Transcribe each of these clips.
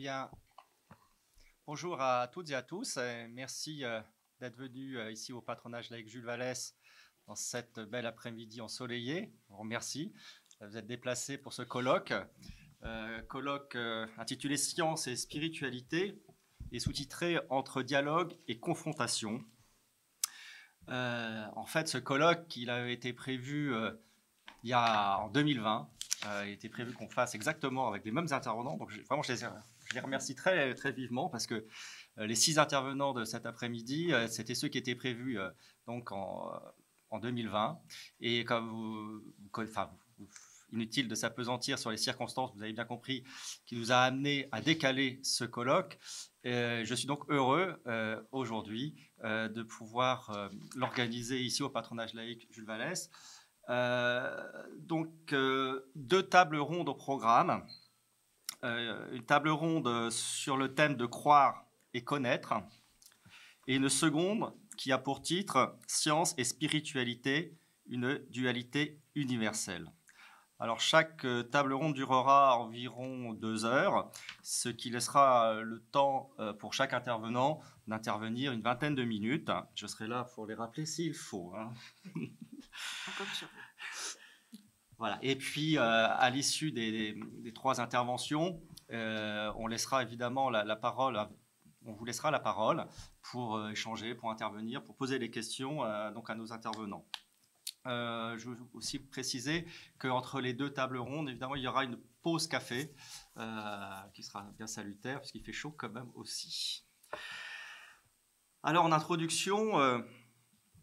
bien, bonjour à toutes et à tous. merci euh, d'être venus euh, ici au patronage laïque Jules Vallès dans cette belle après-midi ensoleillée. On remercie. Vous êtes déplacés pour ce colloque. Euh, colloque intitulé Science et spiritualité et sous-titré Entre dialogue et confrontation. en fait, ce colloque, il avait été prévu il y a en 2020 euh, il était prévu qu'on fasse exactement avec les mêmes intervenants. Donc vraiment, je les, remercie très, très vivement parce que euh, les six intervenants de cet après-midi, euh, c'était ceux qui étaient prévus donc en, en, 2020. Et comme vous, enfin, inutile de s'apesantir sur les circonstances, vous avez bien compris, qui nous a amené à décaler ce colloque. je suis donc heureux aujourd'hui de pouvoir l'organiser ici au patronage laïque Jules Vallès. Euh, donc, euh, deux tables rondes au programme. Euh, une table ronde sur le thème de croire et connaître, et une seconde qui a pour titre Science et spiritualité, une dualité universelle. Alors chaque table ronde durera environ deux heures, ce qui laissera le temps pour chaque intervenant d'intervenir une vingtaine de minutes. Je serai là pour les rappeler s'il faut. Hein. Et puis, euh, à l'issue des, trois interventions, euh, on laissera évidemment la, parole, on vous laissera la parole pour euh, échanger, pour intervenir, pour poser des questions donc à nos intervenants. je veux aussi préciser qu'entre les deux tables rondes, évidemment, il y aura une pause café qui sera bien salutaire puisqu'il fait chaud quand même aussi. Alors, en introduction,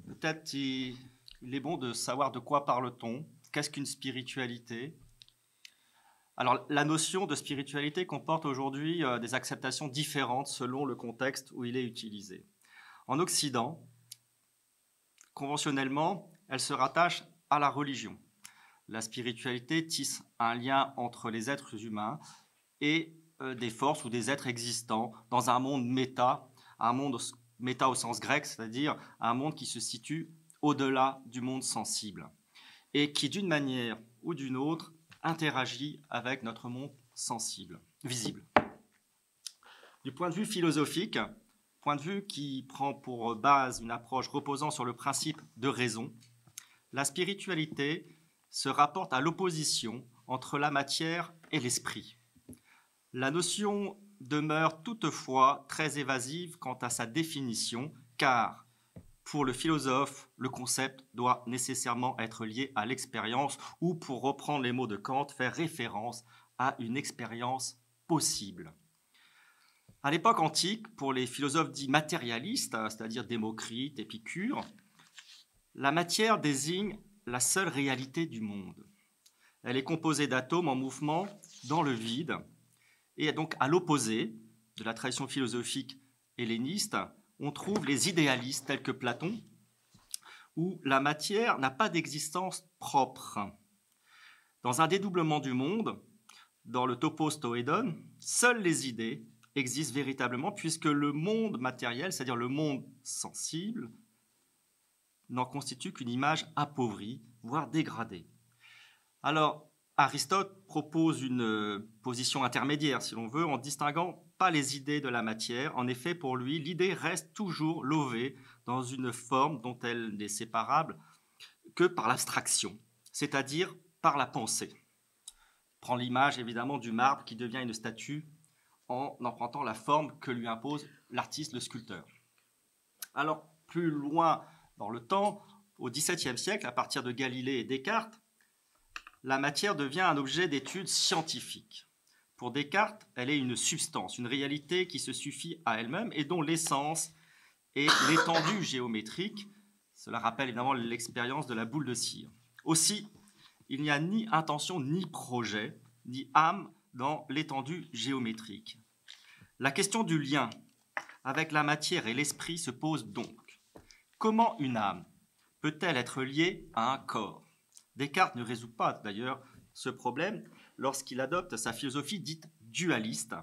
peut-être il est bon de savoir de quoi parle-t-on Qu'est-ce qu'une spiritualité? Alors, la notion de spiritualité comporte aujourd'hui euh, des acceptations différentes selon le contexte où il est utilisé. En Occident, conventionnellement, elle se rattache à la religion. La spiritualité tisse un lien entre les êtres humains et euh, des forces ou des êtres existants dans un monde méta, un monde méta au sens grec, c'est-à-dire un monde qui se situe au-delà du monde sensible et qui, d'une manière ou d'une autre, interagit avec notre monde sensible, visible. Du point de vue philosophique, point de vue qui prend pour base une approche reposant sur le principe de raison, la spiritualité se rapporte à l'opposition entre la matière et l'esprit. La notion demeure toutefois très évasive quant à sa définition, car pour le philosophe, le concept doit nécessairement être lié à l'expérience ou, pour reprendre les mots de Kant, faire référence à une expérience possible. À l'époque antique, pour les philosophes dits matérialistes, c'est-à-dire Démocrite, Épicure, la matière désigne la seule réalité du monde. Elle est composée d'atomes en mouvement dans le vide, et donc à l'opposé de la tradition philosophique helléniste, on trouve les idéalistes tels que Platon, où la matière n'a pas d'existence propre. Dans un dédoublement du monde, dans le topos toédon, seules les idées existent véritablement puisque le monde matériel, c'est-à-dire le monde sensible, n'en constitue qu'une image appauvrie, voire dégradée. Alors, Aristote propose une position intermédiaire, si l'on veut, en distinguant pas les idées de la matière. En effet, pour lui, l'idée reste toujours lovée dans une forme dont elle n'est séparable que par l'abstraction, c'est-à-dire par la pensée. Prend l'image évidemment du marbre qui devient une statue en empruntant la forme que lui impose l'artiste, le sculpteur. Alors, plus loin dans le temps, au XVIIe siècle, à partir de Galilée et Descartes, la matière devient un objet d'étude scientifique. Pour Descartes, elle est une substance, une réalité qui se suffit à elle-même et dont l'essence est l'étendue géométrique. Cela rappelle évidemment l'expérience de la boule de cire. Aussi, il n'y a ni intention, ni projet, ni âme dans l'étendue géométrique. La question du lien avec la matière et l'esprit se pose donc. Comment une âme peut-elle être liée à un corps? Descartes ne résout pas d'ailleurs ce problème lorsqu'il adopte sa philosophie dite dualiste.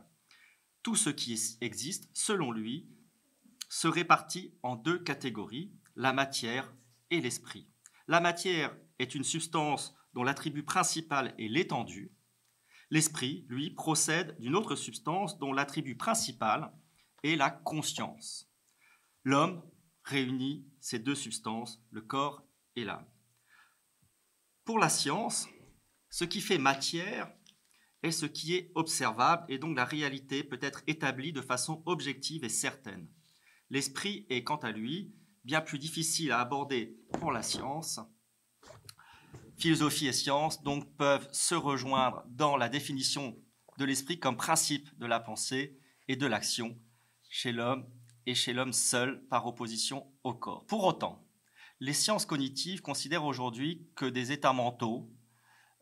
Tout ce qui existe, selon lui, se répartit en deux catégories, la matière et l'esprit. La matière est une substance dont l'attribut principal est l'étendue. L'esprit, lui, procède d'une autre substance dont l'attribut principal est la conscience. L'homme réunit ces deux substances, le corps et l'âme. Pour la science, ce qui fait matière est ce qui est observable et donc la réalité peut être établie de façon objective et certaine. L'esprit est quant à lui bien plus difficile à aborder pour la science. Philosophie et science donc peuvent se rejoindre dans la définition de l'esprit comme principe de la pensée et de l'action chez l'homme et chez l'homme seul par opposition au corps. Pour autant, les sciences cognitives considèrent aujourd'hui que des états mentaux,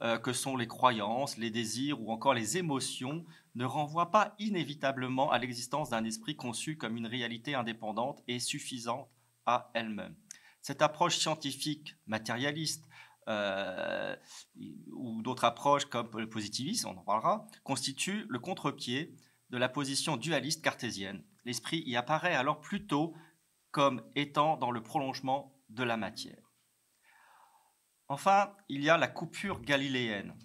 euh, que sont les croyances, les désirs ou encore les émotions, ne renvoient pas inévitablement à l'existence d'un esprit conçu comme une réalité indépendante et suffisante à elle-même. Cette approche scientifique matérialiste euh, ou d'autres approches comme le positivisme, on en parlera, constitue le contre-pied de la position dualiste cartésienne. L'esprit y apparaît alors plutôt comme étant dans le prolongement de la matière. Enfin, il y a la coupure galiléenne.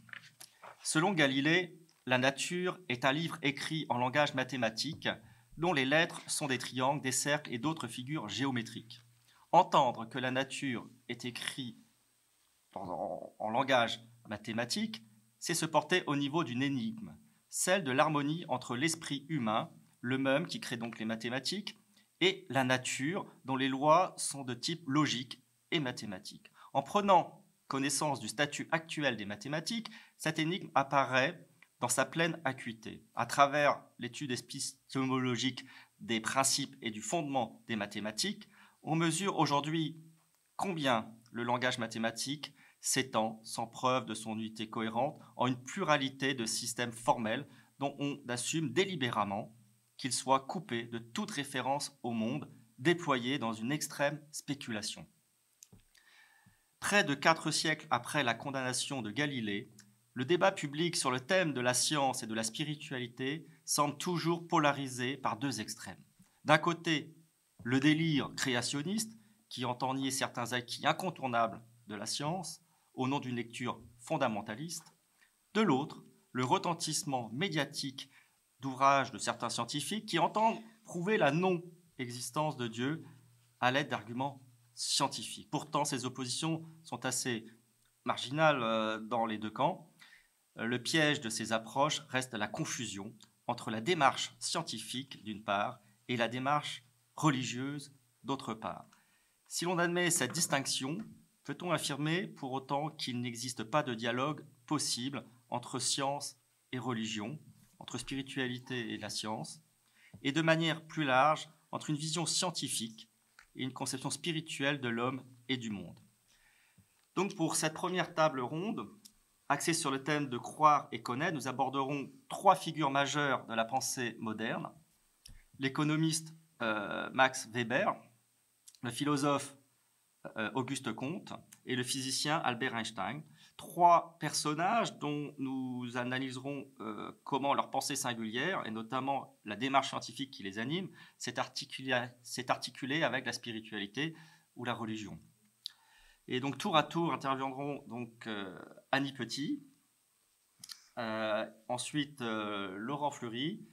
Selon Galilée, la nature est un livre écrit en langage mathématique dont les lettres sont des triangles, des cercles et d'autres figures géométriques. Entendre que la nature est écrite en, en langage mathématique, c'est se porter au niveau d'une énigme, celle de l'harmonie entre l'esprit humain, le même qui crée donc les mathématiques, et la nature, dont les lois sont de type logique et mathématique. En prenant connaissance du statut actuel des mathématiques, cette énigme apparaît dans sa pleine acuité. À travers l'étude épistémologique des principes et du fondement des mathématiques, on mesure aujourd'hui combien le langage mathématique s'étend, sans preuve de son unité cohérente, en une pluralité de systèmes formels dont on assume délibérément qu'ils soient coupés de toute référence au monde, déployés dans une extrême spéculation. Près de quatre siècles après la condamnation de Galilée, le débat public sur le thème de la science et de la spiritualité semble toujours polarisé par deux extrêmes. D'un côté, le délire créationniste, qui entend nier certains acquis incontournables de la science au nom d'une lecture fondamentaliste. De l'autre, le retentissement médiatique d'ouvrages de certains scientifiques qui entendent prouver la non-existence de Dieu à l'aide d'arguments scientifiques. Pourtant, ces oppositions sont assez marginales euh, dans les deux camps. Euh, le piège de ces approches reste la confusion entre la démarche scientifique d'une part et la démarche religieuse d'autre part. Si l'on admet cette distinction, peut-on affirmer pour autant qu'il n'existe pas de dialogue possible entre science et religion, entre spiritualité et la science, et de manière plus large entre une vision scientifique et une conception spirituelle de l'homme et du monde Donc pour cette première table ronde, Axé sur le thème de croire et connaître, nous aborderons trois figures majeures de la pensée moderne. L'économiste euh, Max Weber, le philosophe euh, Auguste Comte et le physicien Albert Einstein. Trois personnages dont nous analyserons euh, comment leur pensée singulière, et notamment la démarche scientifique qui les anime, s'est articulée avec la spiritualité ou la religion. Et donc tour à tour interviendront donc euh, Annie Petit, euh, ensuite Laurent Fleury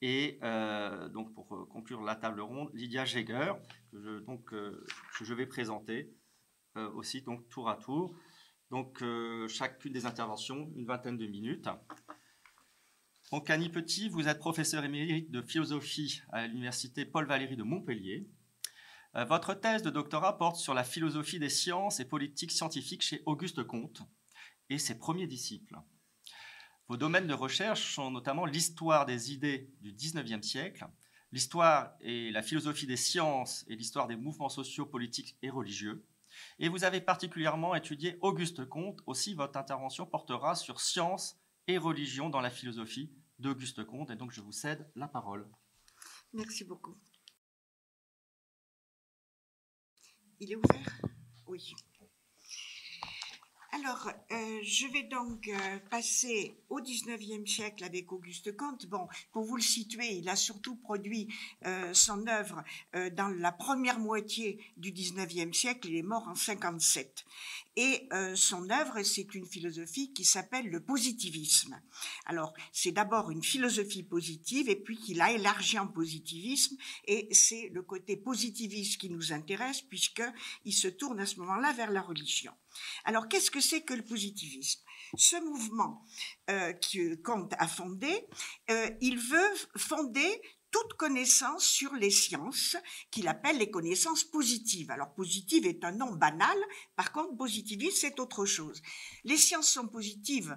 et donc pour conclure la table ronde Lydia Jäger que je, que je vais présenter aussi donc tour à tour. Donc chacune des interventions une vingtaine de minutes. Donc Annie Petit, vous êtes professeur émérite de philosophie à l'université Paul Valéry de Montpellier. Euh, votre thèse de doctorat porte sur la philosophie des sciences et politiques scientifiques chez Auguste Comte et ses premiers disciples. Vos domaines de recherche sont notamment l'histoire des idées du XIXe siècle, l'histoire et la philosophie des sciences et l'histoire des mouvements sociaux, politiques et religieux. Et vous avez particulièrement étudié Auguste Comte. Aussi, votre intervention portera sur science et religion dans la philosophie d'Auguste Comte. Et donc, je vous cède la parole. Merci beaucoup. Il est ouvert? Oui. Alors, euh, je vais donc euh, passer au 19e siècle avec Auguste Comte. Bon, pour vous le situer, il a surtout produit euh, son œuvre dans la première moitié du 19e siècle. Il est mort en 57. Et son œuvre, c'est une philosophie qui s'appelle le positivisme. Alors, c'est d'abord une philosophie positive et puis qu'il a élargi en positivisme. Et c'est le côté positiviste qui nous intéresse puisqu'il se tourne à ce moment-là vers la religion. Alors, qu'est-ce que c'est que le positivisme? Ce mouvement que Kant a fondé, il veut fonder toute connaissance sur les sciences qu'il appelle les connaissances positives. Alors positive est un nom banal, par contre positiviste c'est autre chose. Les sciences sont positives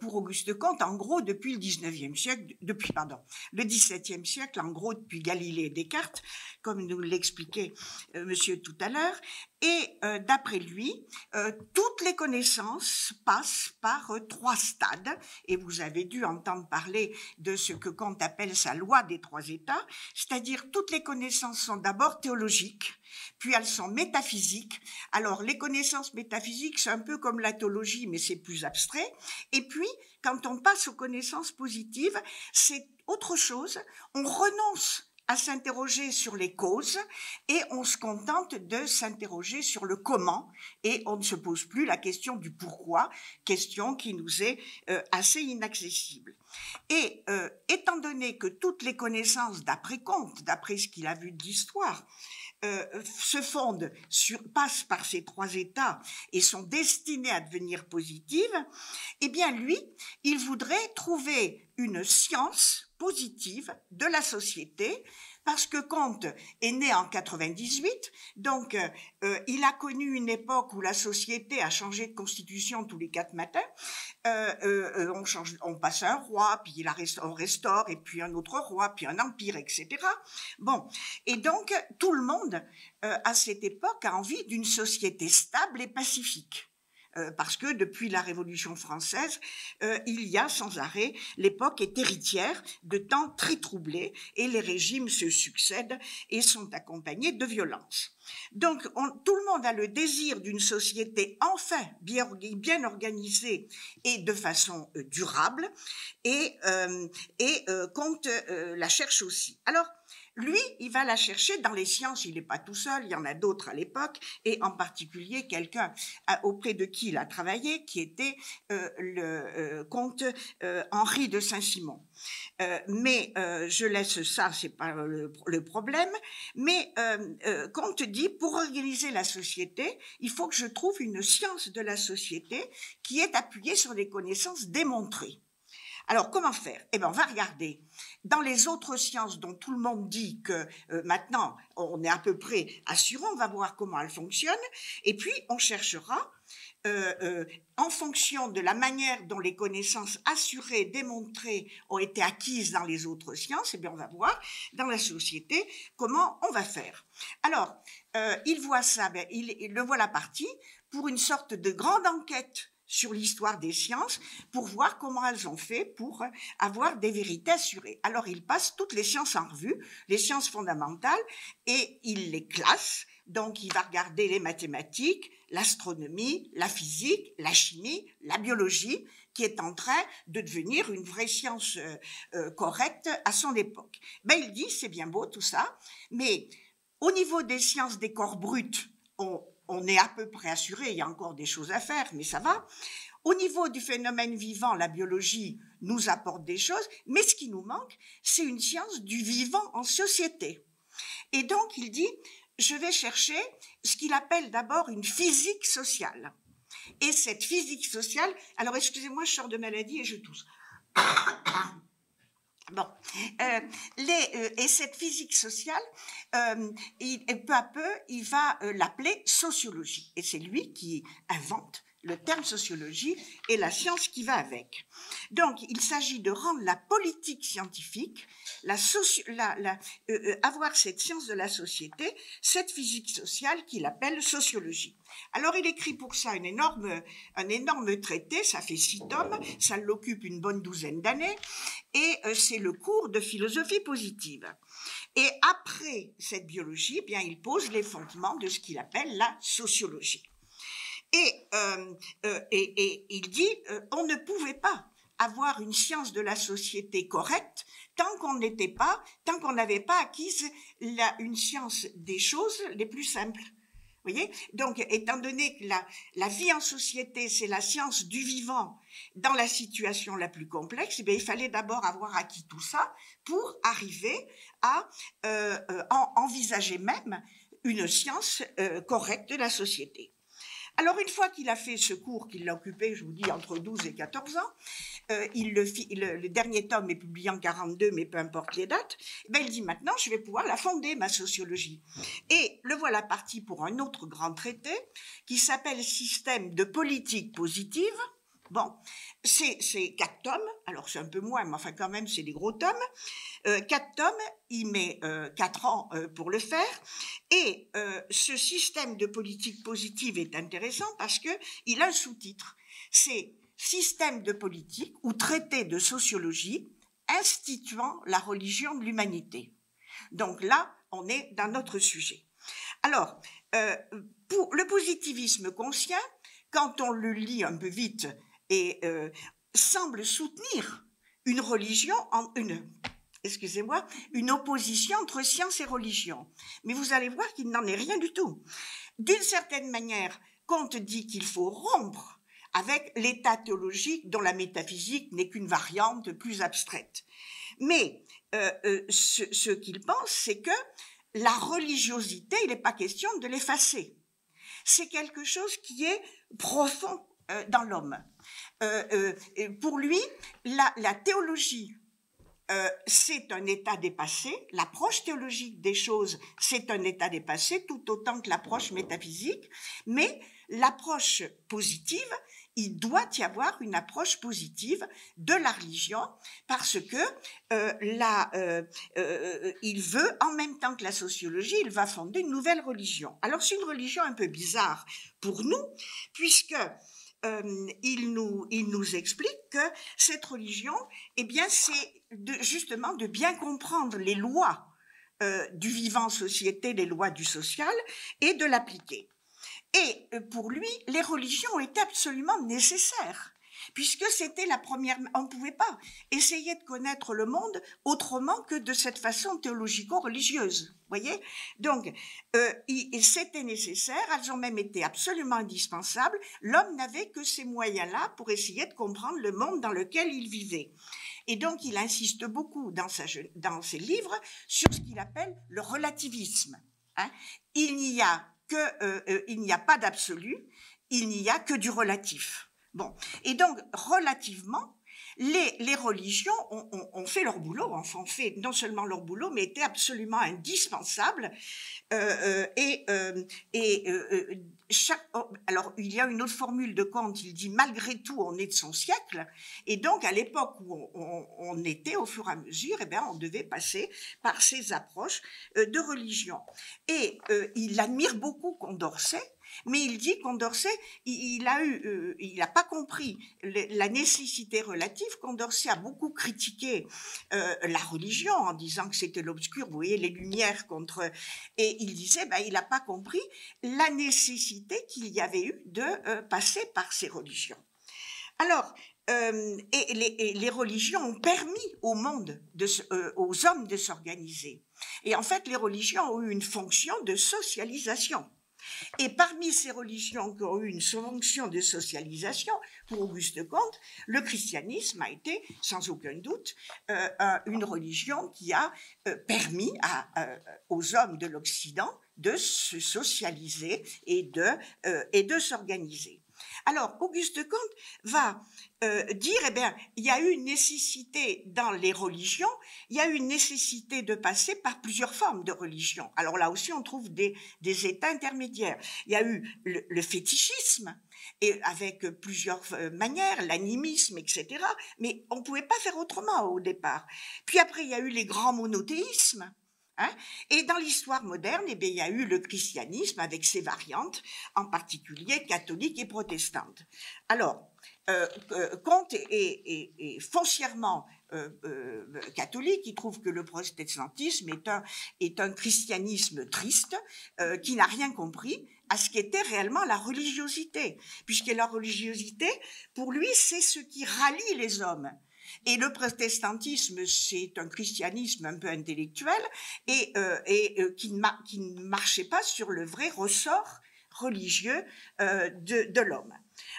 pour Auguste Comte en gros depuis le 19e siècle, depuis pardon, le 17e siècle en gros depuis Galilée et Descartes, comme nous l'expliquait monsieur tout à l'heure, et euh, d'après lui, euh, toutes les connaissances passent par euh, trois stades. Et vous avez dû entendre parler de ce que Kant appelle sa loi des trois états, c'est-à-dire toutes les connaissances sont d'abord théologiques, puis elles sont métaphysiques. Alors les connaissances métaphysiques, c'est un peu comme la théologie, mais c'est plus abstrait. Et puis, quand on passe aux connaissances positives, c'est autre chose. On renonce à s'interroger sur les causes et on se contente de s'interroger sur le comment et on ne se pose plus la question du pourquoi, question qui nous est euh, assez inaccessible. Et euh, étant donné que toutes les connaissances d'après Comte, d'après ce qu'il a vu de l'histoire, euh, se fondent sur, passent par ces trois états et sont destinées à devenir positives, eh bien lui, il voudrait trouver une science positive de la société parce que Comte est né en 98, donc euh, euh, il a connu une époque où la société a changé de constitution tous les quatre matins. Euh, on, change, on passe un roi, puis on restaure, et puis un autre roi, puis un empire, etc. Bon, et donc tout le monde à cette époque a envie d'une société stable et pacifique. Euh, parce que depuis la Révolution française, euh, il y a sans arrêt, l'époque est héritière de temps très troublés et les régimes se succèdent et sont accompagnés de violences. Donc tout le monde a le désir d'une société enfin bien, organisée et de façon euh, durable et, et compte la cherche aussi. Alors, lui, il va la chercher dans les sciences. Il n'est pas tout seul, il y en a d'autres à l'époque, et en particulier quelqu'un auprès de qui il a travaillé, qui était euh, le euh, comte euh, Henri de Saint-Simon. mais je laisse ça, c'est pas le, le, problème. Mais Comte dit, pour organiser la société, il faut que je trouve une science de la société qui est appuyée sur des connaissances démontrées. Alors, comment faire? Eh bien, on va regarder dans les autres sciences dont tout le monde dit que euh, maintenant on est à peu près assurant, on va voir comment elles fonctionnent, et puis on cherchera euh, euh, en fonction de la manière dont les connaissances assurées, démontrées ont été acquises dans les autres sciences, eh bien on va voir dans la société comment on va faire. Alors, il voit ça, ben, il, il le voit la partie pour une sorte de grande enquête sur l'histoire des sciences pour voir comment elles ont fait pour avoir des vérités assurées. Alors il passe toutes les sciences en revue, les sciences fondamentales, et il les classe. Donc il va regarder les mathématiques, l'astronomie, la physique, la chimie, la biologie, qui est en train de devenir une vraie science euh, euh, correcte à son époque. Ben, il dit, c'est bien beau tout ça, mais au niveau des sciences des corps bruts, on, on est à peu près assuré, il y a encore des choses à faire, mais ça va. Au niveau du phénomène vivant, la biologie nous apporte des choses, mais ce qui nous manque, c'est une science du vivant en société. Et donc, il dit, je vais chercher ce qu'il appelle d'abord une physique sociale. Et cette physique sociale, alors excusez-moi, je sors de maladie et je tousse. Bon, euh, les, euh, et cette physique sociale, euh, peu à peu, il va l'appeler sociologie. Et c'est lui qui invente le terme sociologie et la science qui va avec. Donc, il s'agit de rendre la politique scientifique, euh, euh, avoir cette science de la société, cette physique sociale qu'il appelle sociologie. Alors, il écrit pour ça énorme, un énorme traité, ça fait six tomes, ça l'occupe une bonne douzaine d'années, et euh, c'est le cours de philosophie positive. Et après cette biologie, eh bien, il pose les fondements de ce qu'il appelle la sociologie. Et, et, il dit, on ne pouvait pas avoir une science de la société correcte tant qu'on n'était pas, tant qu'on n'avait pas acquise une science des choses les plus simples. Voyez? Donc, étant donné que la, vie en société, c'est la science du vivant dans la situation la plus complexe, eh il fallait d'abord avoir acquis tout ça pour arriver à euh, euh, envisager même une science euh, correcte de la société. Alors, une fois qu'il a fait ce cours, qu'il l'a occupé, je vous dis, entre 12 et 14 ans, euh, il le, le, dernier tome est publié en 42, mais peu importe les dates, eh ben, il dit maintenant, je vais pouvoir la fonder, ma sociologie. Et le voilà parti pour un autre grand traité qui s'appelle Système de politique positive, Bon, c'est quatre tomes, alors c'est un peu moins, mais enfin quand même c'est des gros tomes. Euh, quatre tomes, il met euh, quatre ans euh, pour le faire, et ce système de politique positive est intéressant parce que il a un sous-titre. C'est système de politique ou traité de sociologie instituant la religion de l'humanité. Donc là, on est dans notre sujet. Alors, le positivisme conscient, quand on le lit un peu vite, et euh, semble soutenir une religion, en, une, excusez-moi, une opposition entre science et religion. Mais vous allez voir qu'il n'en est rien du tout. D'une certaine manière, Comte dit qu'il faut rompre avec l'état théologique dont la métaphysique n'est qu'une variante plus abstraite. Mais euh, euh, ce, ce qu'il pense, c'est que la religiosité, il n'est pas question de l'effacer. C'est quelque chose qui est profond dans l'homme. Euh, euh, pour lui, la, théologie, euh, c'est un état dépassé. L'approche théologique des choses, c'est un état dépassé, tout autant que l'approche métaphysique. Mais l'approche positive, il doit y avoir une approche positive de la religion parce que il veut, en même temps que la sociologie, il va fonder une nouvelle religion. Alors c'est une religion un peu bizarre pour nous, puisque euh, il, nous, explique que cette religion, eh bien, c'est justement de bien comprendre les lois euh, du vivant société, les lois du social, et de l'appliquer. Et euh, pour lui, les religions étaient absolument nécessaires puisque c'était la première. On ne pouvait pas essayer de connaître le monde autrement que de cette façon théologico-religieuse. Voyez? Donc, euh, c'était nécessaire, elles ont même été absolument indispensables. L'homme n'avait que ces moyens-là pour essayer de comprendre le monde dans lequel il vivait. Et donc, il insiste beaucoup dans, ses livres sur ce qu'il appelle le relativisme. Hein. il n'y a euh, euh, il n'y a pas d'absolu, il n'y a que du relatif. Bon. Et donc, relativement, les, religions ont, fait leur boulot, enfin, ont fait non seulement leur boulot, mais étaient absolument indispensables. Euh, euh, et euh, chaque, oh, alors, il y a une autre formule de Kant, il dit malgré tout, on est de son siècle. Et donc, à l'époque où on, on, était, au fur et à mesure, eh bien, on devait passer par ces approches de religion. Et il admire beaucoup Condorcet mais il dit Condorcet, il, a eu, euh, il n'a pas compris la nécessité relative. Condorcet a beaucoup critiqué euh, la religion en disant que c'était l'obscur, vous voyez, les lumières contre. Et il disait, ben, il n'a pas compris la nécessité qu'il y avait eu de euh, passer par ces religions. Alors, et les, religions ont permis au monde, de, aux hommes de s'organiser. Et en fait, les religions ont eu une fonction de socialisation. Et parmi ces religions qui ont eu une fonction de socialisation, pour Auguste Comte, le christianisme a été, sans aucun doute, euh, une religion qui a euh, permis euh, aux hommes de l'Occident de se socialiser et de s'organiser. Alors, Auguste Comte va euh, dire, eh bien, il y a eu une nécessité dans les religions, il y a eu une nécessité de passer par plusieurs formes de religion. Alors là aussi, on trouve des, états intermédiaires. Il y a eu le, fétichisme, et avec plusieurs euh, manières, l'animisme, etc. Mais on ne pouvait pas faire autrement au départ. Puis après, il y a eu les grands monothéismes Hein. et dans l'histoire moderne, eh bien, il y a eu le christianisme avec ses variantes, en particulier catholique et protestante. Alors, euh, euh, Comte est, foncièrement euh, catholique, il trouve que le protestantisme est un, est un christianisme triste, qui n'a rien compris à ce qu'était réellement la religiosité, puisque la religiosité, pour lui, c'est ce qui rallie les hommes. Et le protestantisme, c'est un christianisme un peu intellectuel et, euh, euh, qui, ne marchait pas sur le vrai ressort religieux euh, de, de l'homme.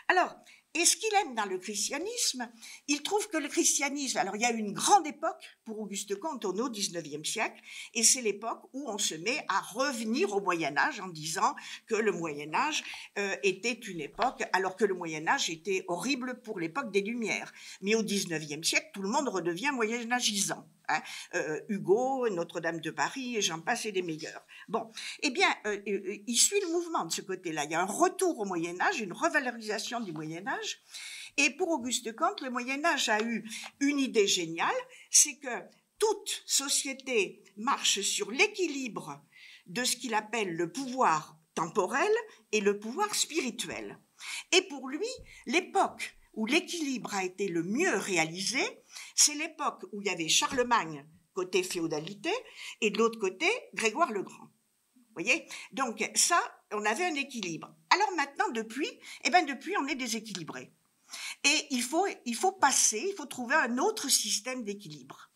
Alors, et ce qu'il aime dans le christianisme, il trouve que le christianisme, alors il y a une grande époque pour Auguste Comte au XIXe siècle, et c'est l'époque où on se met à revenir au Moyen Âge en disant que le Moyen Âge euh, était une époque, alors que le Moyen Âge était horrible pour l'époque des Lumières. Mais au XIXe siècle, tout le monde redevient moyen-âgisant. Hein. Euh, Hugo, Notre-Dame de Paris, et j'en passe et des meilleurs. Bon, eh bien, euh, il suit le mouvement de ce côté-là. Il y a un retour au Moyen Âge, une revalorisation du Moyen Âge. Et pour Auguste Comte, le Moyen Âge a eu une idée géniale, c'est que toute société marche sur l'équilibre de ce qu'il appelle le pouvoir temporel et le pouvoir spirituel. Et pour lui, l'époque où l'équilibre a été le mieux réalisé, c'est l'époque où il y avait Charlemagne côté féodalité et de l'autre côté Grégoire le Grand. Vous voyez? Donc ça, on avait un équilibre. Alors maintenant, depuis, eh ben depuis, on est déséquilibré. Et il faut, il faut passer, il faut trouver un autre système d'équilibre.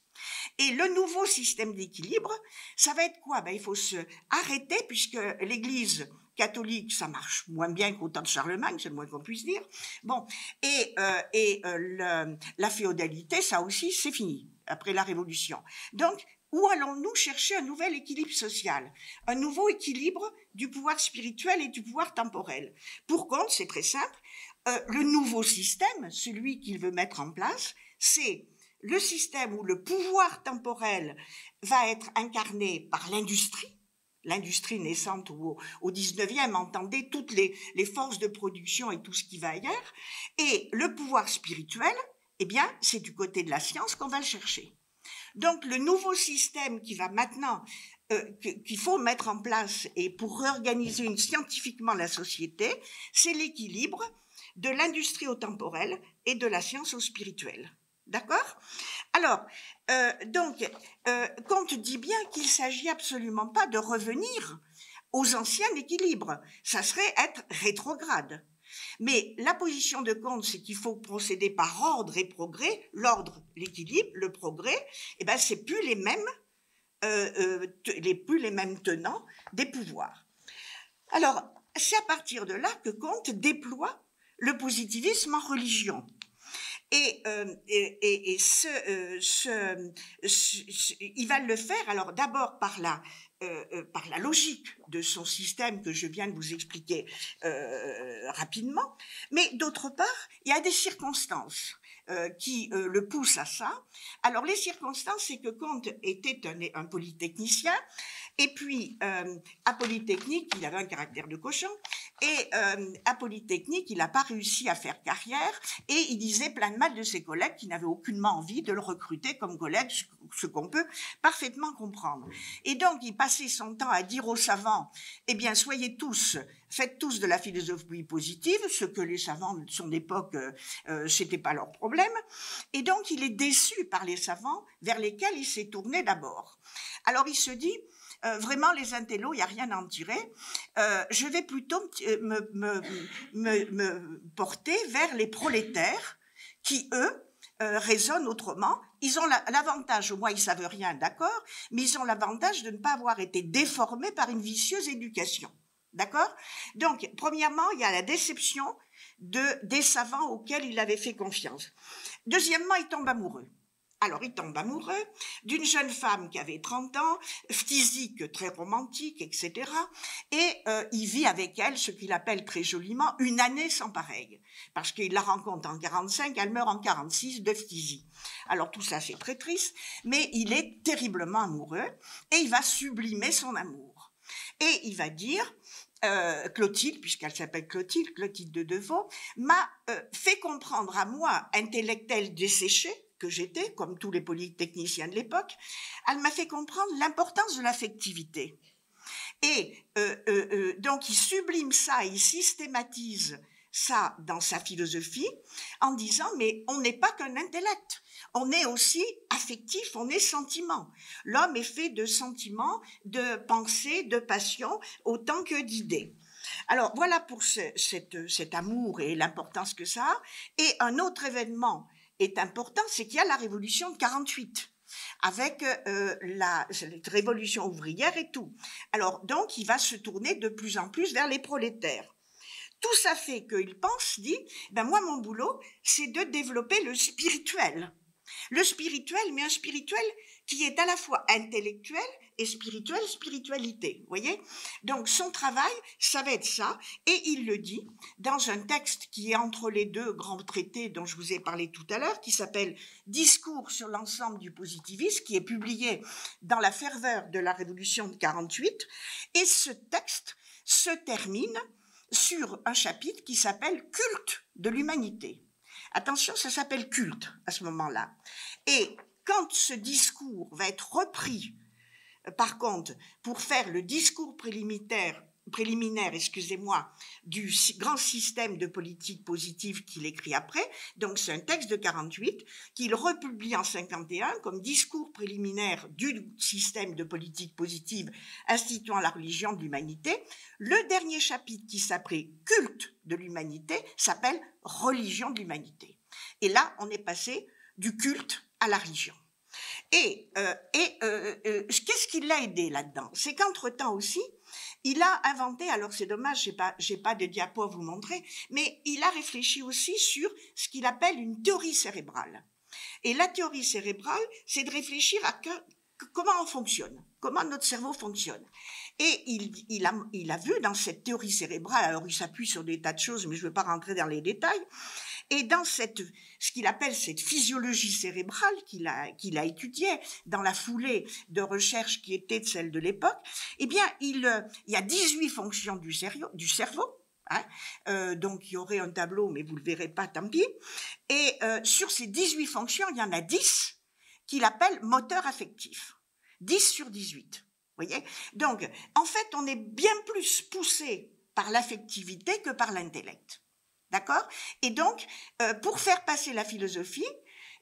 Et le nouveau système d'équilibre, ça va être quoi? Ben, Il faut se arrêter puisque l'Église catholique, ça marche moins bien qu'au temps de Charlemagne, c'est le moins qu'on puisse dire. Bon, et, euh, et euh, la féodalité, ça aussi, c'est fini après la Révolution. Donc, où allons-nous chercher un nouvel équilibre social, un nouveau équilibre du pouvoir spirituel et du pouvoir temporel Pour compte, c'est très simple, euh, le nouveau système, celui qu'il veut mettre en place, c'est le système où le pouvoir temporel va être incarné par l'industrie, l'industrie naissante au, au 19e, entendez toutes les, forces de production et tout ce qui va ailleurs, et le pouvoir spirituel, eh bien, c'est du côté de la science qu'on va le chercher. Donc, le nouveau système qui va maintenant, euh, qu'il faut mettre en place et pour réorganiser scientifiquement la société, c'est l'équilibre de l'industrie au temporel et de la science au spirituel. D'accord? Alors, euh, donc, euh, Comte dit bien qu'il s'agit absolument pas de revenir aux anciens équilibres. Ça serait être rétrograde. Mais la position de Comte, c'est qu'il faut procéder par ordre et progrès. L'ordre, l'équilibre, le progrès, eh ben, c'est plus les mêmes, euh, les plus les mêmes tenants des pouvoirs. Alors, c'est à partir de là que Comte déploie le positivisme en religion. Et, euh, et, et, ce, euh, ce, il va le faire alors d'abord par la, euh, par la logique de son système que je viens de vous expliquer rapidement, mais d'autre part, il y a des circonstances qui le poussent à ça. Alors les circonstances, c'est que Comte était un polytechnicien, et puis euh, à Polytechnique, il avait un caractère de cochon, et à Polytechnique, il n'a pas réussi à faire carrière, et il disait plein de mal de ses collègues qui n'avaient aucunement envie de le recruter comme collègue, ce qu'on peut parfaitement comprendre. Et donc, il passait son temps à dire aux savants, eh bien, soyez tous faites tous de la philosophie positive, ce que les savants de son époque, euh, euh, c'était pas leur problème. Et donc, il est déçu par les savants vers lesquels il s'est tourné d'abord. Alors, il se dit, euh, vraiment, les intellos, il n'y a rien à en tirer. Euh, je vais plutôt me, me, porter vers les prolétaires qui, eux, euh, raisonnent autrement. Ils ont l'avantage, au moins ils savent rien, d'accord, mais ils ont l'avantage de ne pas avoir été déformés par une vicieuse éducation. D'accord? Donc, premièrement, il y a la déception de, des savants auxquels il avait fait confiance. Deuxièmement, il tombe amoureux. Alors, il tombe amoureux d'une jeune femme qui avait 30 ans, physique très romantique, etc. Et euh, il vit avec elle ce qu'il appelle très joliment une année sans pareil. Parce qu'il la rencontre en 45, elle meurt en 46 de phtisie. Alors, tout ça, c'est très triste, mais il est terriblement amoureux et il va sublimer son amour. Et il va dire, euh, Clotilde, puisqu'elle s'appelle Clotilde, Clotilde de Deveau, m'a euh, fait comprendre à moi, intellectuel desséché, que j'étais, comme tous les polytechniciens de l'époque, elle m'a fait comprendre l'importance de l'affectivité. Et euh, euh, euh, donc il sublime ça, il systématise ça dans sa philosophie en disant mais on n'est pas qu'un intellect, on est aussi affectif, on est sentiment. L'homme est fait de sentiments, de pensées, de passions, autant que d'idées. Alors voilà pour cet amour et l'importance que ça a. Et un autre événement est important, c'est qu'il y a la révolution de 48 avec euh, la, révolution ouvrière et tout. Alors donc il va se tourner de plus en plus vers les prolétaires. Tout ça fait qu'il pense, dit, ben moi mon boulot, c'est de développer le spirituel. Le spirituel, mais un spirituel qui est à la fois intellectuel et spirituel, spiritualité. voyez? Donc son travail, ça va être ça, et il le dit dans un texte qui est entre les deux grands traités dont je vous ai parlé tout à l'heure, qui s'appelle Discours sur l'ensemble du positivisme, qui est publié dans la ferveur de la Révolution de 48, et ce texte se termine sur un chapitre qui s'appelle Culte de l'humanité. Attention, ça s'appelle culte à ce moment-là. Et quand ce discours va être repris, par contre, pour faire le discours préliminaire, excusez-moi, du grand système de politique positive qu'il écrit après. Donc, c'est un texte de 48 qu'il republie en 51 comme discours préliminaire du système de politique positive instituant la religion de l'humanité. Le dernier chapitre qui s'appelait Culte de l'humanité s'appelle religion de l'humanité. Et là, on est passé du culte à la religion. Et, euh, euh, euh, qu'est-ce qui l'a aidé là-dedans? C'est qu'entre-temps aussi, il a inventé, alors c'est dommage, j'ai pas, j'ai pas de diapo à vous montrer, mais il a réfléchi aussi sur ce qu'il appelle une théorie cérébrale. Et la théorie cérébrale, c'est de réfléchir à comment on fonctionne, comment notre cerveau fonctionne. Et il, a, il a vu dans cette théorie cérébrale, alors il s'appuie sur des tas de choses, mais je ne veux pas rentrer dans les détails, et dans cette, ce qu'il appelle cette physiologie cérébrale qu'il a, qu'il a étudiée dans la foulée de recherches qui étaient celles de l'époque, eh bien, il, il y a 18 fonctions du cerveau, du cerveau Hein euh, donc il y aurait un tableau, mais vous le verrez pas, tant pis. Et euh, sur ces 18 fonctions, il y en a 10 qu'il appelle moteur affectif. 10 sur 18. Voyez? Donc, en fait, on est bien plus poussé par l'affectivité que par l'intellect. D'accord? Et donc, euh, pour faire passer la philosophie,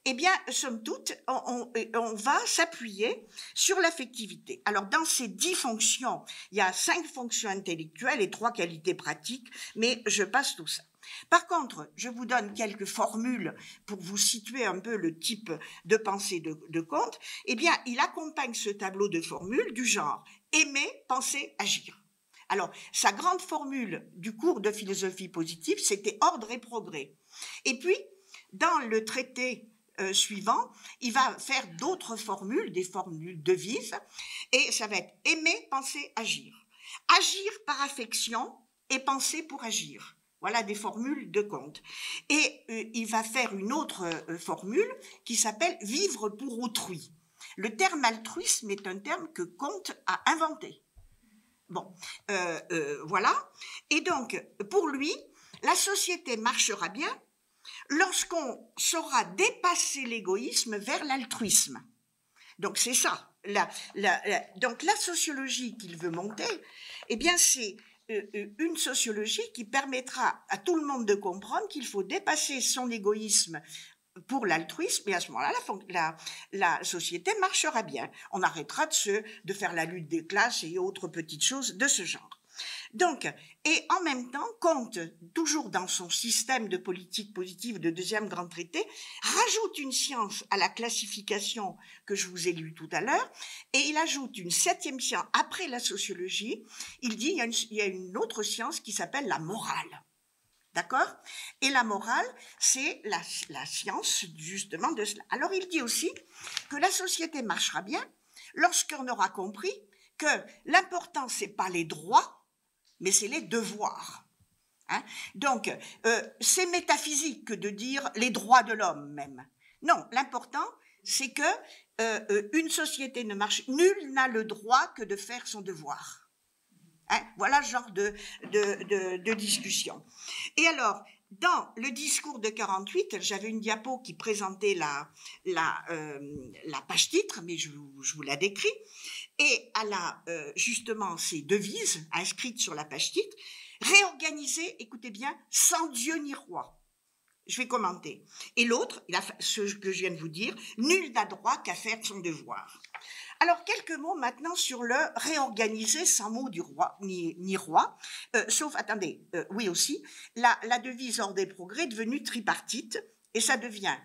eh bien, somme toute, on, on va s'appuyer sur l'affectivité. Alors, dans ces dix fonctions, il y a cinq fonctions intellectuelles et trois qualités pratiques, mais je passe tout ça. Par contre, je vous donne quelques formules pour vous situer un peu le type de pensée de, de Comte. Eh bien, il accompagne ce tableau de formules du genre aimer, penser, agir. Alors, sa grande formule du cours de philosophie positive, c'était ordre et progrès. Et puis, dans le traité euh, suivant, il va faire d'autres formules, des formules devises, et ça va être aimer, penser, agir. Agir par affection et penser pour agir. Voilà des formules de Comte. Et euh, il va faire une autre euh, formule qui s'appelle vivre pour autrui. Le terme altruisme est un terme que Comte a inventé. Bon, euh, voilà. Et donc, pour lui, la société marchera bien lorsqu'on saura dépasser l'égoïsme vers l'altruisme. Donc c'est ça. donc la sociologie qu'il veut monter, eh bien c'est euh, euh, une sociologie qui permettra à tout le monde de comprendre qu'il faut dépasser son égoïsme pour l'altruisme, et à ce moment-là, la, société marchera bien. On arrêtera de, de faire la lutte des classes et autres petites choses de ce genre. Donc, et en même temps, Comte, toujours dans son système de politique positive de deuxième grand traité, rajoute une science à la classification que je vous ai lue tout à l'heure, et il ajoute une septième science après la sociologie. Il dit il y a une, autre science qui s'appelle la morale. D'accord? Et la morale, c'est la, science justement de cela. Alors il dit aussi que la société marchera bien lorsqu'on aura compris que l'important, c'est pas les droits, mais c'est les devoirs. Hein? Donc, euh, c'est métaphysique que de dire les droits de l'homme même. Non, l'important, c'est que euh, euh, une société ne marche, nul n'a le droit que de faire son devoir. Hein. voilà ce genre de, de, de, discussion. Et alors, dans le discours de 48, j'avais une diapo qui présentait la, la, euh, la page titre, mais je, je, vous la décris, et elle a euh, justement ces devises inscrites sur la page titre, réorganiser, écoutez bien, sans Dieu ni roi. Je vais commenter. Et l'autre, ce que je viens de vous dire, nul n'a droit qu'à faire son devoir. Alors, quelques mots maintenant sur le réorganiser sans mot du roi, ni, roi, euh, sauf, attendez, euh, oui aussi, la, la devise hors des progrès devenue tripartite, et ça devient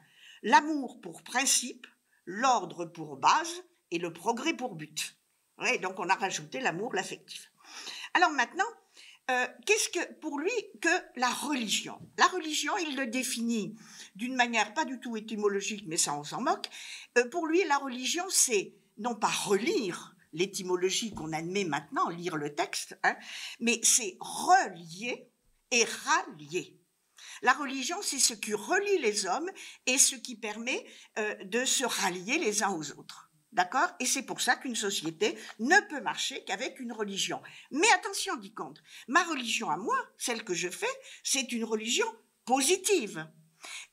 l'amour pour principe, l'ordre pour base et le progrès pour but. Donc on a rajouté l'amour, l'affectif. Alors maintenant, euh, qu'est-ce que pour lui que la religion? La religion, il le définit d'une manière pas du tout étymologique, mais ça on s'en moque. Pour lui, la religion, c'est non pas relire l'étymologie qu'on admet maintenant, lire le texte, hein, mais c'est relier et rallier. La religion, c'est ce qui relie les hommes et ce qui permet euh, de se rallier les uns aux autres. D'accord? Et c'est pour ça qu'une société ne peut marcher qu'avec une religion. Mais attention, dit compte, ma religion à moi, celle que je fais, c'est une religion positive.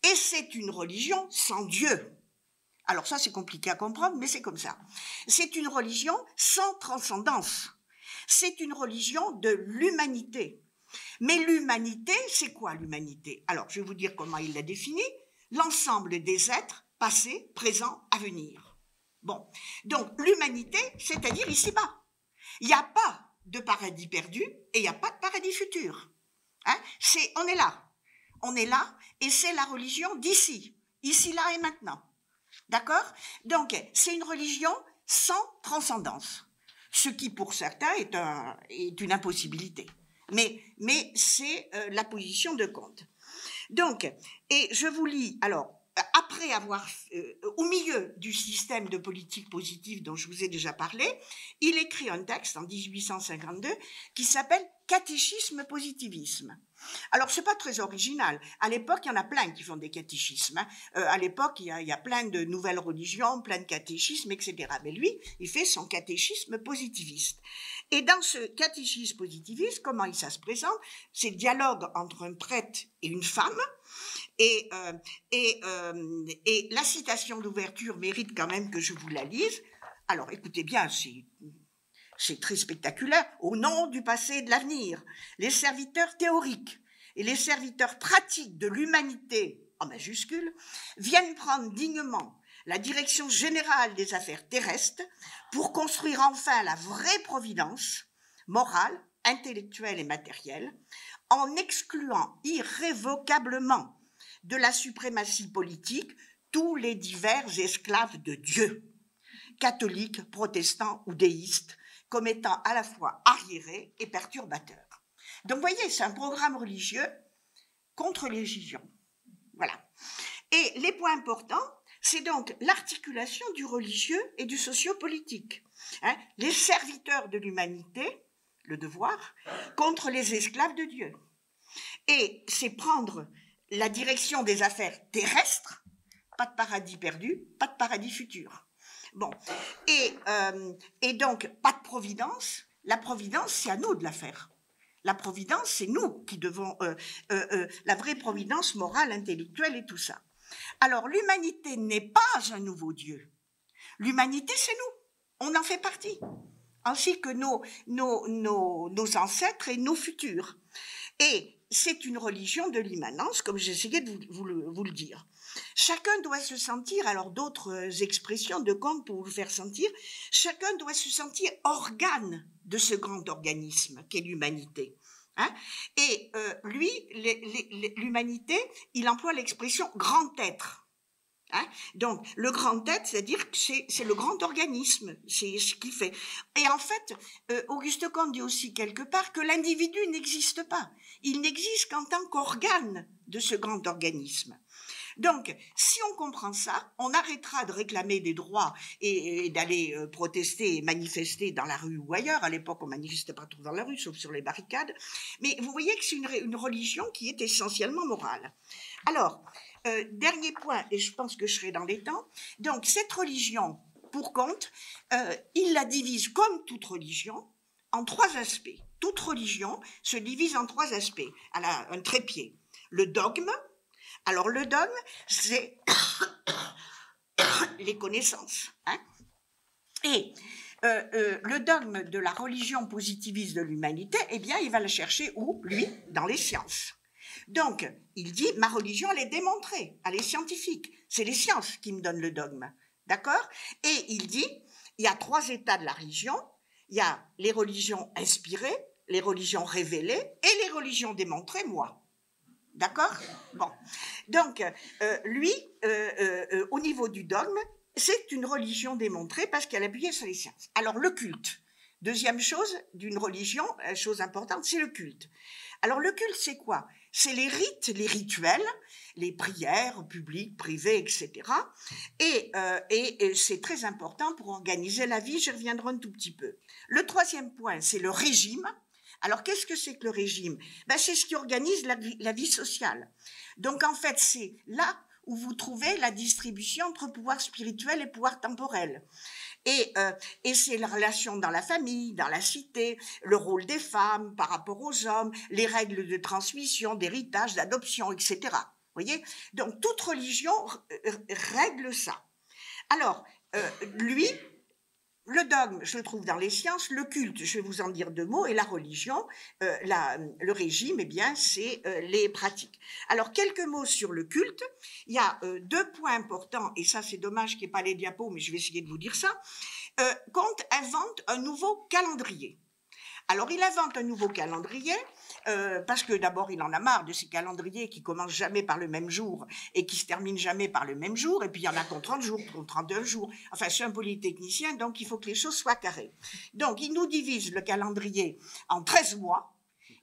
Et c'est une religion sans Dieu. Alors ça, c'est compliqué à comprendre, mais c'est comme ça. C'est une religion sans transcendance. C'est une religion de l'humanité. Mais l'humanité, c'est quoi l'humanité? Alors, je vais vous dire comment il l'a défini. L'ensemble des êtres, passés, présents, à venir. Bon, donc l'humanité, c'est-à-dire ici-bas. Il n'y a pas de paradis perdu et il n'y a pas de paradis futur. Hein? C'est, on est là. On est là et c'est la religion d'ici, ici, là et maintenant. D'accord? Donc, c'est une religion sans transcendance, ce qui pour certains est, un, est une impossibilité. Mais, c'est euh, la position de compte. Donc, et je vous lis, alors, après avoir, euh, au milieu du système de politique positive dont je vous ai déjà parlé, il écrit un texte en 1852 qui s'appelle Catéchisme positivisme. Alors, c'est pas très original. À l'époque, il y en a plein qui font des catéchismes. Hein. Euh, à l'époque, il, y a plein de nouvelles religions, plein de catéchismes, etc. Mais lui, il fait son catéchisme positiviste. Et dans ce catéchisme positiviste, comment ça se présente? C'est le dialogue entre un prêtre et une femme. Et, euh, euh, et la citation d'ouverture mérite quand même que je vous la lise. Alors, écoutez bien, c'est c'est très spectaculaire, au nom du passé et de l'avenir, les serviteurs théoriques et les serviteurs pratiques de l'humanité, en majuscule, viennent prendre dignement la direction générale des affaires terrestres pour construire enfin la vraie providence morale, intellectuelle et matérielle, en excluant irrévocablement de la suprématie politique tous les divers esclaves de Dieu, catholiques, protestants ou déistes, comme étant à la fois arriéré et perturbateur. Donc, vous voyez, c'est un programme religieux contre les religions. Voilà. Et les points importants, c'est donc l'articulation du religieux et du sociopolitique. Hein, les serviteurs de l'humanité, le devoir, contre les esclaves de Dieu. Et c'est prendre la direction des affaires terrestres, pas de paradis perdu, pas de paradis futur. Bon. Et, euh, donc, pas de providence. La providence, c'est à nous de la faire. La providence, c'est nous qui devons, euh, euh, la vraie providence morale, intellectuelle et tout ça. Alors, l'humanité n'est pas un nouveau Dieu. L'humanité, c'est nous. On en fait partie. Ainsi que nos, ancêtres et nos futurs. Et c'est une religion de l'immanence, comme j'essayais de vous, le dire. Chacun doit se sentir, alors d'autres expressions de compte pour vous faire sentir, chacun doit se sentir organe de ce grand organisme qu'est l'humanité. Hein Et euh, lui, l'humanité, il emploie l'expression grand être. Hein Donc, le grand être, c'est-à-dire que c'est le grand organisme, c'est ce qu'il fait. Et en fait, euh, Auguste Comte dit aussi quelque part que l'individu n'existe pas. Il n'existe qu'en tant qu'organe de ce grand organisme. Donc, si on comprend ça, on arrêtera de réclamer des droits et, d'aller euh, protester et manifester dans la rue ou ailleurs. À l'époque, on manifestait pas trop dans la rue, sauf sur les barricades. Mais vous voyez que c'est une, religion qui est essentiellement morale. Alors, euh, dernier point, et je pense que je serai dans les temps. Donc, cette religion, pour compte, euh, il la divise comme toute religion en trois aspects. Toute religion se divise en trois aspects, à la, un trépied. le dogme. Alors le dogme, c'est les connaissances. Hein. Et euh, le dogme de la religion positiviste de l'humanité, eh bien, il va le chercher où? Lui, dans les sciences. Donc, il dit, ma religion, elle est démontrée, elle est scientifique. C'est les sciences qui me donnent le dogme. D'accord? Et il dit, il y a trois états de la religion. Il y a les religions inspirées, les religions révélées et les religions démontrées, moi. D'accord? Bon. Donc, euh, lui, au niveau du dogme, c'est une religion démontrée parce qu'elle appuyait sur les sciences. Alors le culte. Deuxième chose d'une religion, euh, chose importante, c'est le culte. Alors le culte, c'est quoi? C'est les rites, les rituels, les prières publiques, privées, etc. Et, euh, et, c'est très important pour organiser la vie, j'y reviendrai un tout petit peu. Le troisième point, c'est le régime. Alors qu'est-ce que c'est que le régime? Ben, C'est ce qui organise la vie sociale. Donc en fait, c'est là où vous trouvez la distribution entre pouvoir spirituel et pouvoir temporel. Et, euh, et c'est la relation dans la famille, dans la cité, le rôle des femmes par rapport aux hommes, les règles de transmission, d'héritage, d'adoption, etc. voyez? Donc toute religion règle ça. Alors, euh, lui, le dogme, je le trouve dans les sciences, le culte, je vais vous en dire deux mots, et la religion, euh, le régime, eh bien, c'est euh, les pratiques. Alors, quelques mots sur le culte. Il y a euh, deux points importants, et ça, c'est dommage qu'il n'y ait pas les diapos, mais je vais essayer de vous dire ça. Comte invente un nouveau calendrier. Alors, il invente un nouveau calendrier euh, parce que d'abord, il en a marre de ces calendriers qui commencent jamais par le même jour et qui se terminent jamais par le même jour. Et puis, il y en a qu'on 30 jours, qu'on 32 jours. Enfin, c'est un polytechnicien, donc il faut que les choses soient carrées. Donc, il nous divise le calendrier en 13 mois.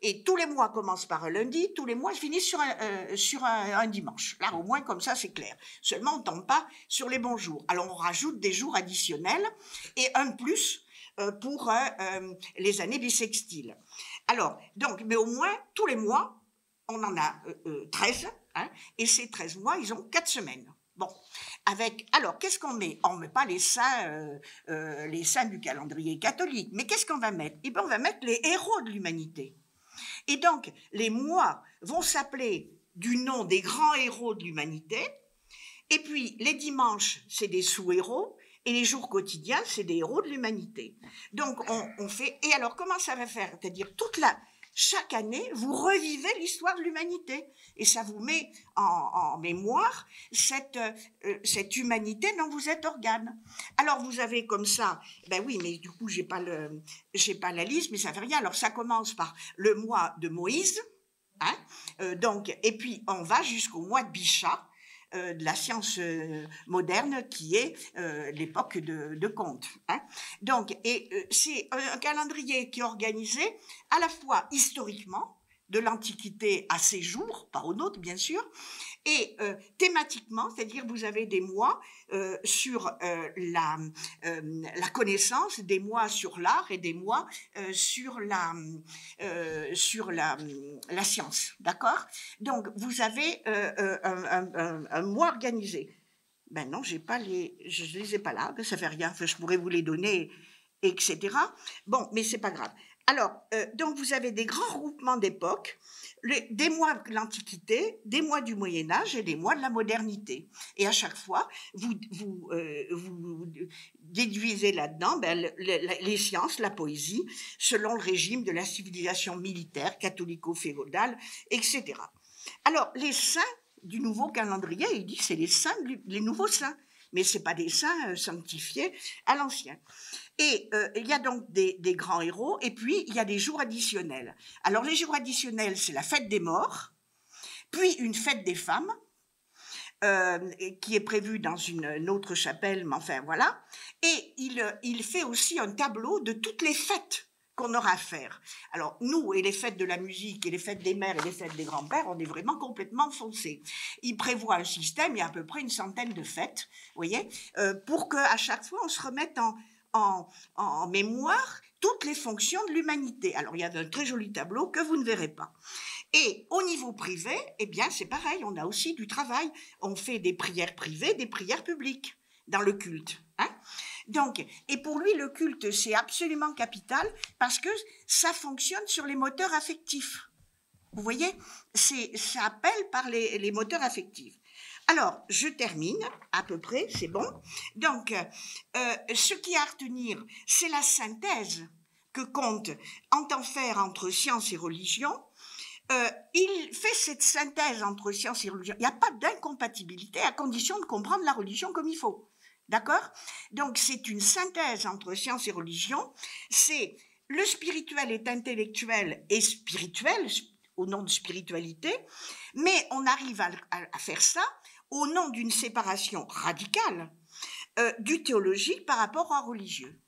Et tous les mois commencent par un lundi, tous les mois finissent sur un, euh, sur un, dimanche. Là, au moins, comme ça, c'est clair. Seulement, on ne tombe pas sur les bons jours. Alors, on rajoute des jours additionnels et un plus euh, pour les années bissextiles. Alors, donc, mais au moins, tous les mois, on en a 13, euh, euh, hein, et ces 13 mois, ils ont 4 semaines. Bon, avec, alors, qu'est-ce qu'on met? On met pas les saints, euh, les saints du calendrier catholique, mais qu'est-ce qu'on va mettre? Eh bien, on va mettre les héros de l'humanité. Et donc, les mois vont s'appeler du nom des grands héros de l'humanité, et puis les dimanches, c'est des sous-héros, et les jours quotidiens, c'est des héros de l'humanité. Donc, on, fait. Et alors, comment ça va faire? C'est-à-dire, toute la. Chaque année, vous revivez l'histoire de l'humanité. Et ça vous met en, mémoire cette, euh, cette humanité dont vous êtes organe. Alors, vous avez comme ça. Ben oui, mais du coup, j'ai pas le, pas la liste, mais ça fait rien. Alors, ça commence par le mois de Moïse. Hein euh, donc, et puis, on va jusqu'au mois de Bichat euh, de la science euh, moderne qui est euh, l'époque de, de Comte. Hein. Donc, et c'est un calendrier qui est organisé à la fois historiquement, de l'Antiquité à ses jours, pas aux nôtres bien sûr, et euh, thématiquement, c'est-à-dire vous avez des mois euh, sur euh, la, la connaissance, des mois sur l'art et des mois sur la sur la, la science, d'accord? Donc vous avez un, mois organisé. Ben non, pas les, je les ai pas là, ça fait rien. je pourrais vous les donner, etc. Bon, mais c'est pas grave. Alors, donc vous avez des grands groupements d'époques des mois de l'Antiquité, des mois du Moyen Âge et des mois de la modernité. Et à chaque fois, vous, euh, déduisez là-dedans ben, les sciences, la poésie, selon le régime de la civilisation militaire, catholico-féodale, etc. Alors, les saints du nouveau calendrier, il dit c'est les saints, les nouveaux saints, mais c'est pas des saints euh, sanctifiés à l'ancien. Et euh, il y a donc des, grands héros, et puis il y a des jours additionnels. Alors les jours additionnels, c'est la fête des morts, puis une fête des femmes, euh, qui est prévue dans une, autre chapelle, mais enfin voilà. Et il, il fait aussi un tableau de toutes les fêtes qu'on aura à faire. Alors, nous, et les fêtes de la musique, et les fêtes des mères, et les fêtes des grands-pères, on est vraiment complètement foncés. Il prévoit un système, il y a à peu près une centaine de fêtes, vous voyez, euh, pour qu'à chaque fois, on se remette en, en, mémoire toutes les fonctions de l'humanité. Alors, il y a un très joli tableau que vous ne verrez pas. Et au niveau privé, eh bien, c'est pareil, on a aussi du travail. On fait des prières privées, des prières publiques dans le culte. Donc, et pour lui, le culte, c'est absolument capital parce que ça fonctionne sur les moteurs affectifs. Vous voyez, c'est ça appelle par les, les, moteurs affectifs. Alors, je termine à peu près, c'est bon. Donc, euh, ce qui a à retenir, c'est la synthèse que Comte entend faire entre science et religion. Euh, il fait cette synthèse entre science et religion. Il n'y a pas d'incompatibilité à condition de comprendre la religion comme il faut. D'accord? Donc c'est une synthèse entre science et religion. C'est le spirituel est intellectuel et spirituel au nom de spiritualité, mais on arrive à, faire ça au nom d'une séparation radicale euh, du théologique par rapport au religieux.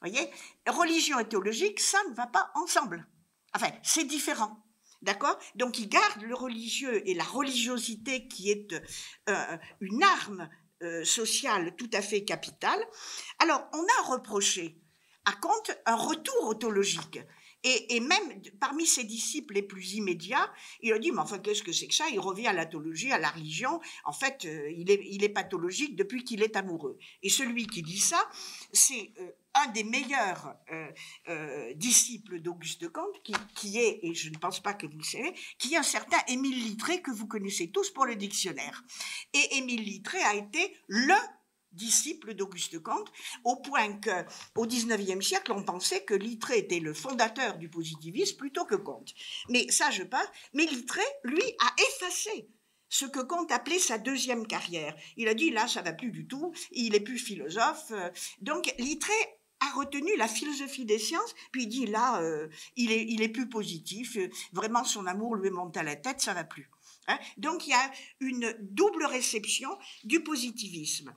Voyez, religion et théologique, ça ne va pas ensemble. Enfin, c'est différent. D'accord? Donc, il garde le religieux et la religiosité qui est euh, une arme euh, sociale tout à fait capitale. Alors, on a reproché à Comte un retour autologique. Et, même parmi ses disciples les plus immédiats, il a dit, mais enfin, qu'est-ce que c'est que ça? Il revient à l'athologie, à la religion. En fait, euh, il, est, pathologique depuis qu'il est amoureux. Et celui qui dit ça, c'est un des meilleurs euh, euh, disciples d'Auguste Comte, qui, qui, est, et je ne pense pas que vous le savez, qui est un certain Émile Littré que vous connaissez tous pour le dictionnaire. Et Émile Littré a été le disciple d'Auguste Comte, au point que au XIXe siècle, on pensait que Littré était le fondateur du positivisme plutôt que Comte. Mais ça, je passe. Mais Littré, lui, a effacé ce que Comte appelait sa deuxième carrière. Il a dit là, ça va plus du tout, il est plus philosophe. Donc Littré a retenu la philosophie des sciences, puis il dit là, euh, il, est, il est plus positif, vraiment son amour lui monte à la tête, ça va plus. Hein. Donc il y a une double réception du positivisme.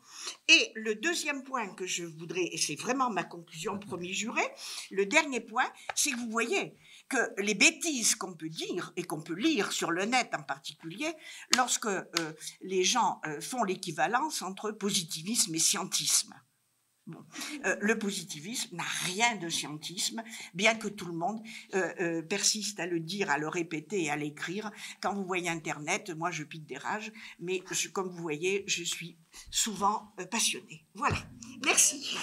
Et le deuxième point que je voudrais, et c'est vraiment ma conclusion premier juré, le dernier point, c'est que vous voyez que les bêtises qu'on peut dire et qu'on peut lire sur le net en particulier, lorsque euh, les gens font l'équivalence entre positivisme et scientisme. Euh, le positivisme n'a rien de scientisme, bien que tout le monde euh, euh, persiste à le dire, à le répéter et à l'écrire. Quand vous voyez Internet, moi je pique des rages, mais comme vous voyez, je suis souvent passionnée. Voilà. Merci.